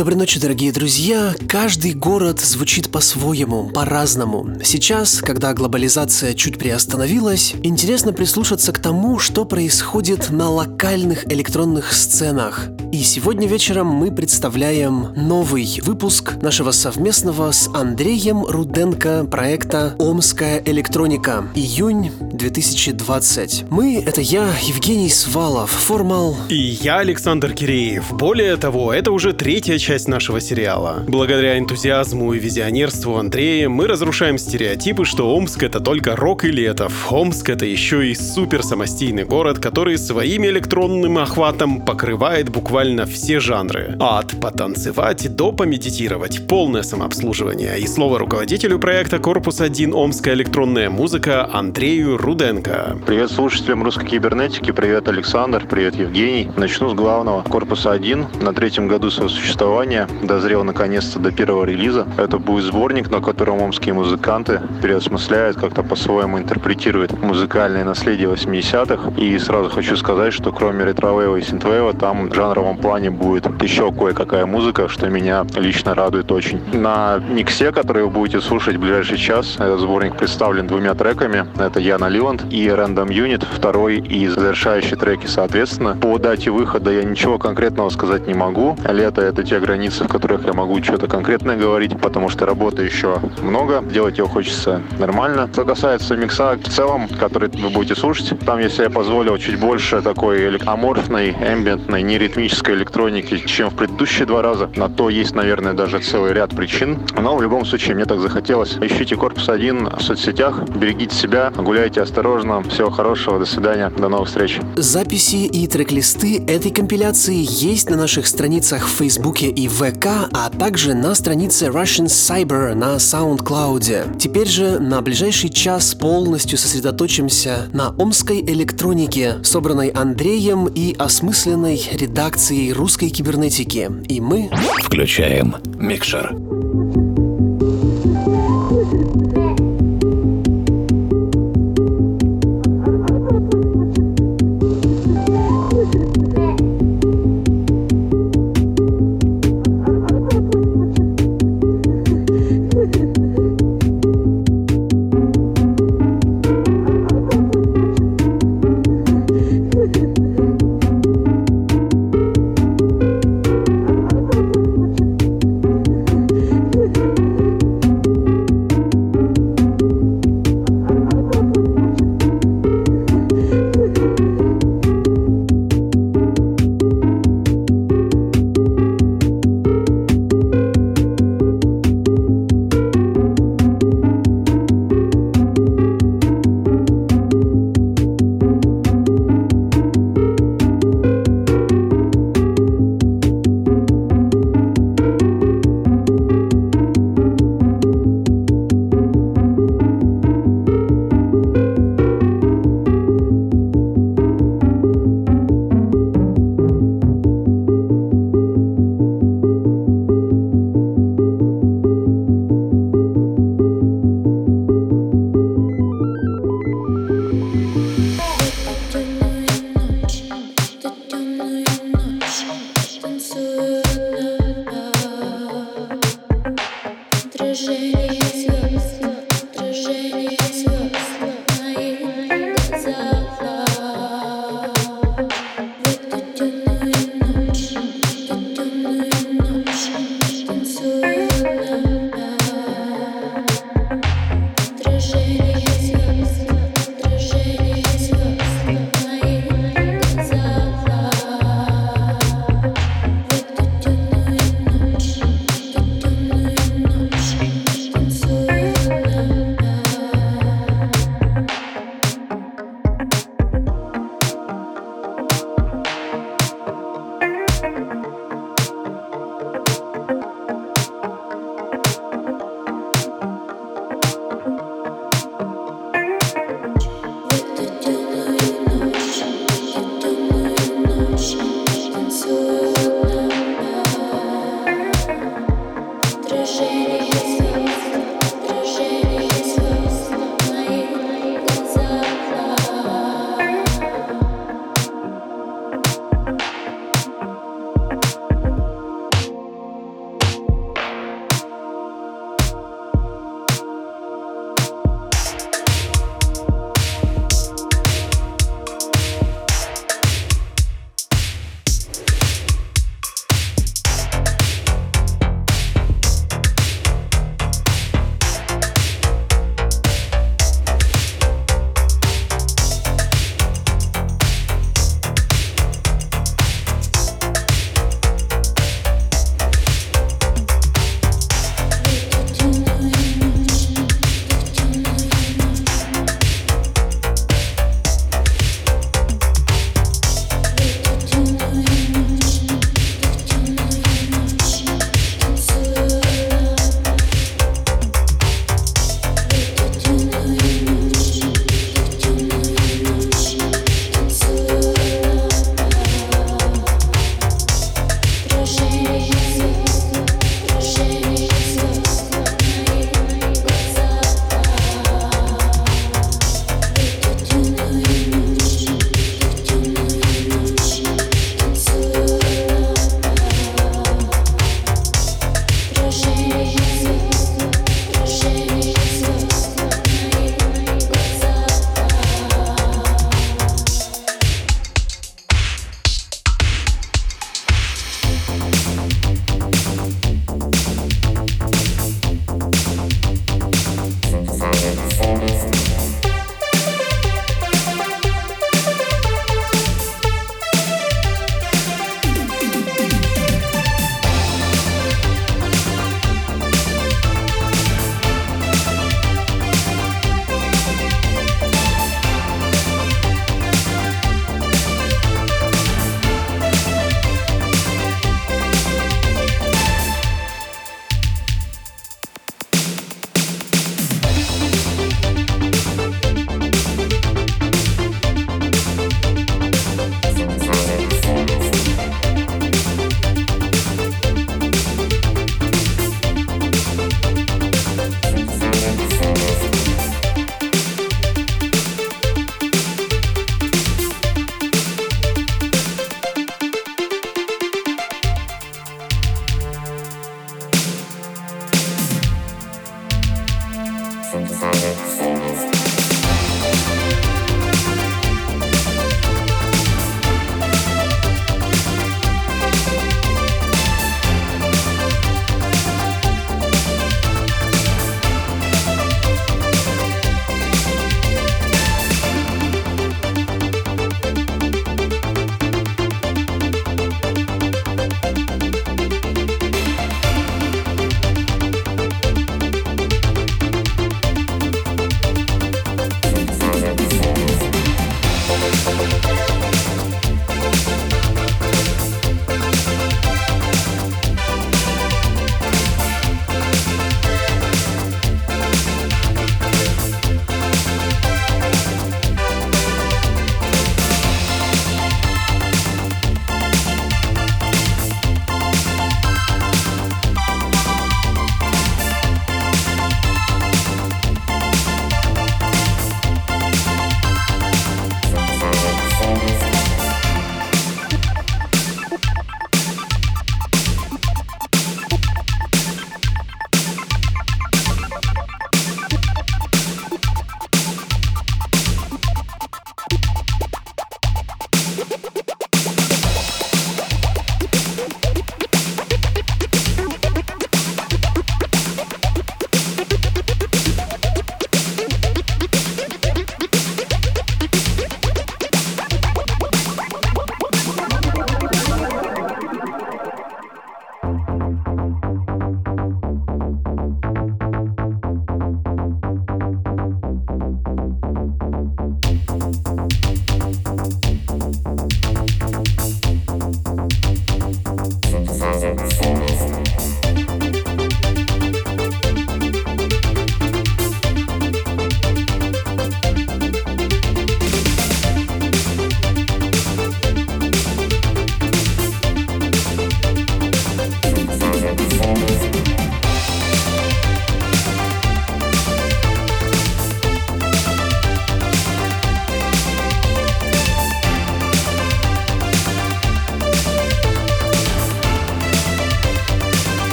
Доброй ночи, дорогие друзья. Каждый город звучит по-своему, по-разному. Сейчас, когда глобализация чуть приостановилась, интересно прислушаться к тому, что происходит на локальных электронных сценах. И сегодня вечером мы представляем новый выпуск нашего совместного с Андреем Руденко проекта «Омская электроника». Июнь 2020. Мы — это я, Евгений Свалов, Формал. И я, Александр Киреев. Более того, это уже третья часть нашего сериала. Благодаря энтузиазму и визионерству Андрея мы разрушаем стереотипы, что Омск — это только рок и летов. Омск — это еще и супер самостийный город, который своим электронным охватом покрывает буквально все жанры. От потанцевать до помедитировать. Полное самообслуживание. И слово руководителю проекта «Корпус 1. Омская электронная музыка» Андрею Руденко. Привет слушателям русской кибернетики. Привет, Александр. Привет, Евгений. Начну с главного. «Корпус 1» на третьем году своего существования дозрел наконец-то до первого релиза. Это будет сборник, на котором омские музыканты переосмысляют, как-то по-своему интерпретируют музыкальное наследие 80-х. И сразу хочу сказать, что кроме ретровейва и синтвейва, там жанрового первом плане будет еще кое-какая музыка, что меня лично радует очень. На миксе, который вы будете слушать в ближайший час, этот сборник представлен двумя треками. Это Яна Лиланд и Random Unit, второй и завершающие треки, соответственно. По дате выхода я ничего конкретного сказать не могу. Лето — это те границы, в которых я могу что-то конкретное говорить, потому что работы еще много, делать его хочется нормально. Что касается микса в целом, который вы будете слушать, там, если я позволил, чуть больше такой аморфной, эмбиентной, неритмической электроники, чем в предыдущие два раза. На то есть, наверное, даже целый ряд причин. Но в любом случае мне так захотелось. Ищите Корпус 1 в соцсетях, берегите себя, гуляйте осторожно. Всего хорошего, до свидания, до новых встреч. Записи и трек-листы этой компиляции есть на наших страницах в Фейсбуке и ВК, а также на странице Russian Cyber на SoundCloud. Теперь же на ближайший час полностью сосредоточимся на омской электронике, собранной Андреем и осмысленной редакцией русской кибернетики. И мы... Включаем микшер.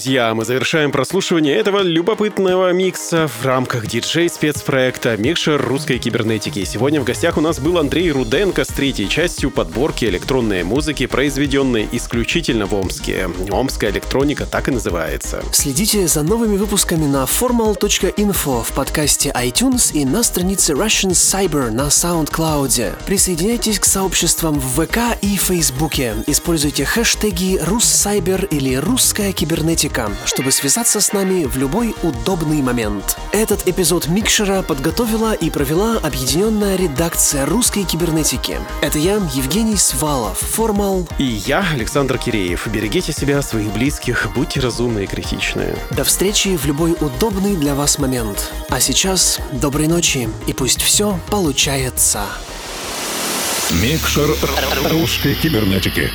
Друзья, мы завершаем прослушивание этого любопытного микса в рамках диджей-спецпроекта «Микшер русской кибернетики». Сегодня в гостях у нас был Андрей Руденко с третьей частью подборки электронной музыки, произведенной исключительно в Омске. Омская электроника так и называется. Следите за новыми выпусками на formal.info в подкасте iTunes и на странице Russian Cyber на SoundCloud. Присоединяйтесь к сообществам в ВК и Фейсбуке. Используйте хэштеги «Руссайбер» или «Русская кибернетика», чтобы связаться с нами в любой удобный момент. Этот эпизод Микшера подготовила и провела объединенная редакция русской кибернетики. Это я, Евгений Свалов, Формал. И я, Александр Киреев. Берегите себя, своих близких, будьте разумны и критичны. До встречи в любой удобный для вас момент. А сейчас доброй ночи и пусть все получается. Микшер русской кибернетики.